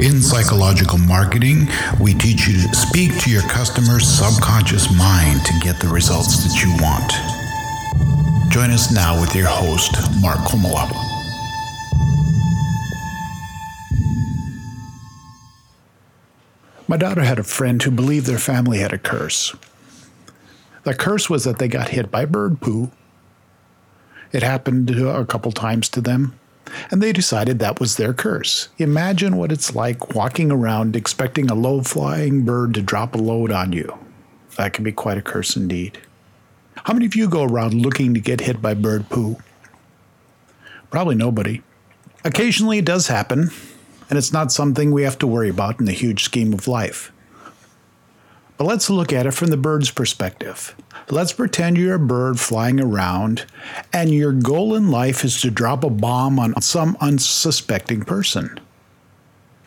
In psychological marketing, we teach you to speak to your customer's subconscious mind to get the results that you want. Join us now with your host, Mark Komola. My daughter had a friend who believed their family had a curse. The curse was that they got hit by bird poo. It happened a couple times to them and they decided that was their curse. Imagine what it's like walking around expecting a low flying bird to drop a load on you. That can be quite a curse indeed. How many of you go around looking to get hit by bird poo? Probably nobody. Occasionally it does happen, and it's not something we have to worry about in the huge scheme of life. But let's look at it from the bird's perspective. Let's pretend you're a bird flying around, and your goal in life is to drop a bomb on some unsuspecting person.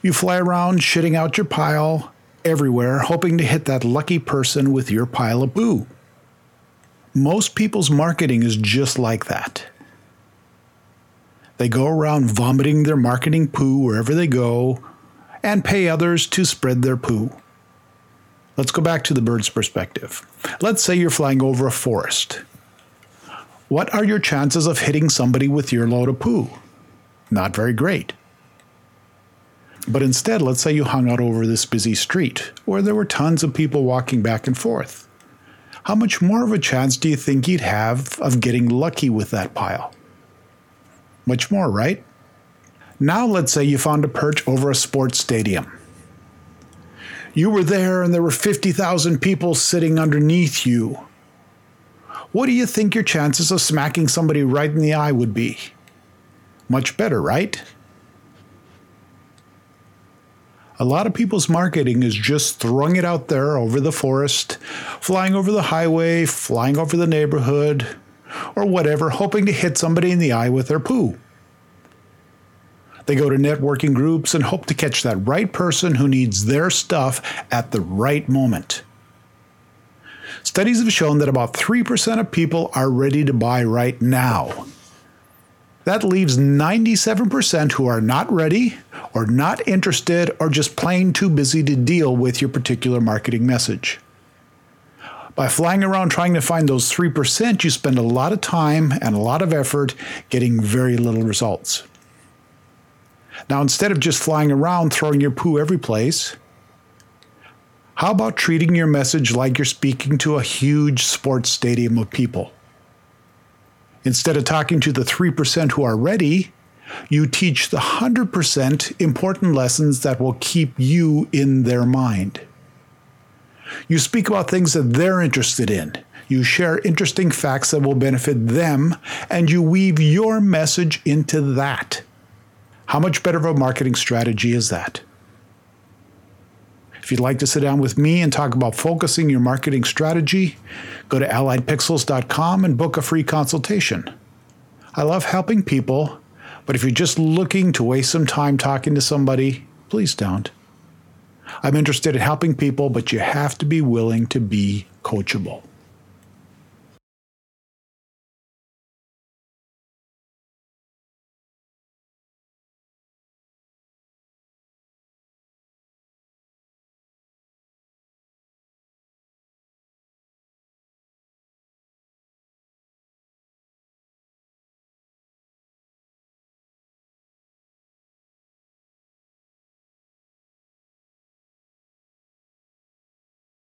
You fly around shitting out your pile everywhere, hoping to hit that lucky person with your pile of poo. Most people's marketing is just like that. They go around vomiting their marketing poo wherever they go and pay others to spread their poo. Let's go back to the bird's perspective. Let's say you're flying over a forest. What are your chances of hitting somebody with your load of poo? Not very great. But instead, let's say you hung out over this busy street where there were tons of people walking back and forth. How much more of a chance do you think you'd have of getting lucky with that pile? Much more, right? Now, let's say you found a perch over a sports stadium you were there and there were 50,000 people sitting underneath you. What do you think your chances of smacking somebody right in the eye would be? Much better, right? A lot of people's marketing is just throwing it out there over the forest, flying over the highway, flying over the neighborhood, or whatever, hoping to hit somebody in the eye with their poo. They go to networking groups and hope to catch that right person who needs their stuff at the right moment. Studies have shown that about 3% of people are ready to buy right now. That leaves 97% who are not ready, or not interested, or just plain too busy to deal with your particular marketing message. By flying around trying to find those 3%, you spend a lot of time and a lot of effort getting very little results. Now, instead of just flying around throwing your poo every place, how about treating your message like you're speaking to a huge sports stadium of people? Instead of talking to the 3% who are ready, you teach the 100% important lessons that will keep you in their mind. You speak about things that they're interested in. You share interesting facts that will benefit them, and you weave your message into that. How much better of a marketing strategy is that? If you'd like to sit down with me and talk about focusing your marketing strategy, go to alliedpixels.com and book a free consultation. I love helping people, but if you're just looking to waste some time talking to somebody, please don't. I'm interested in helping people, but you have to be willing to be coachable.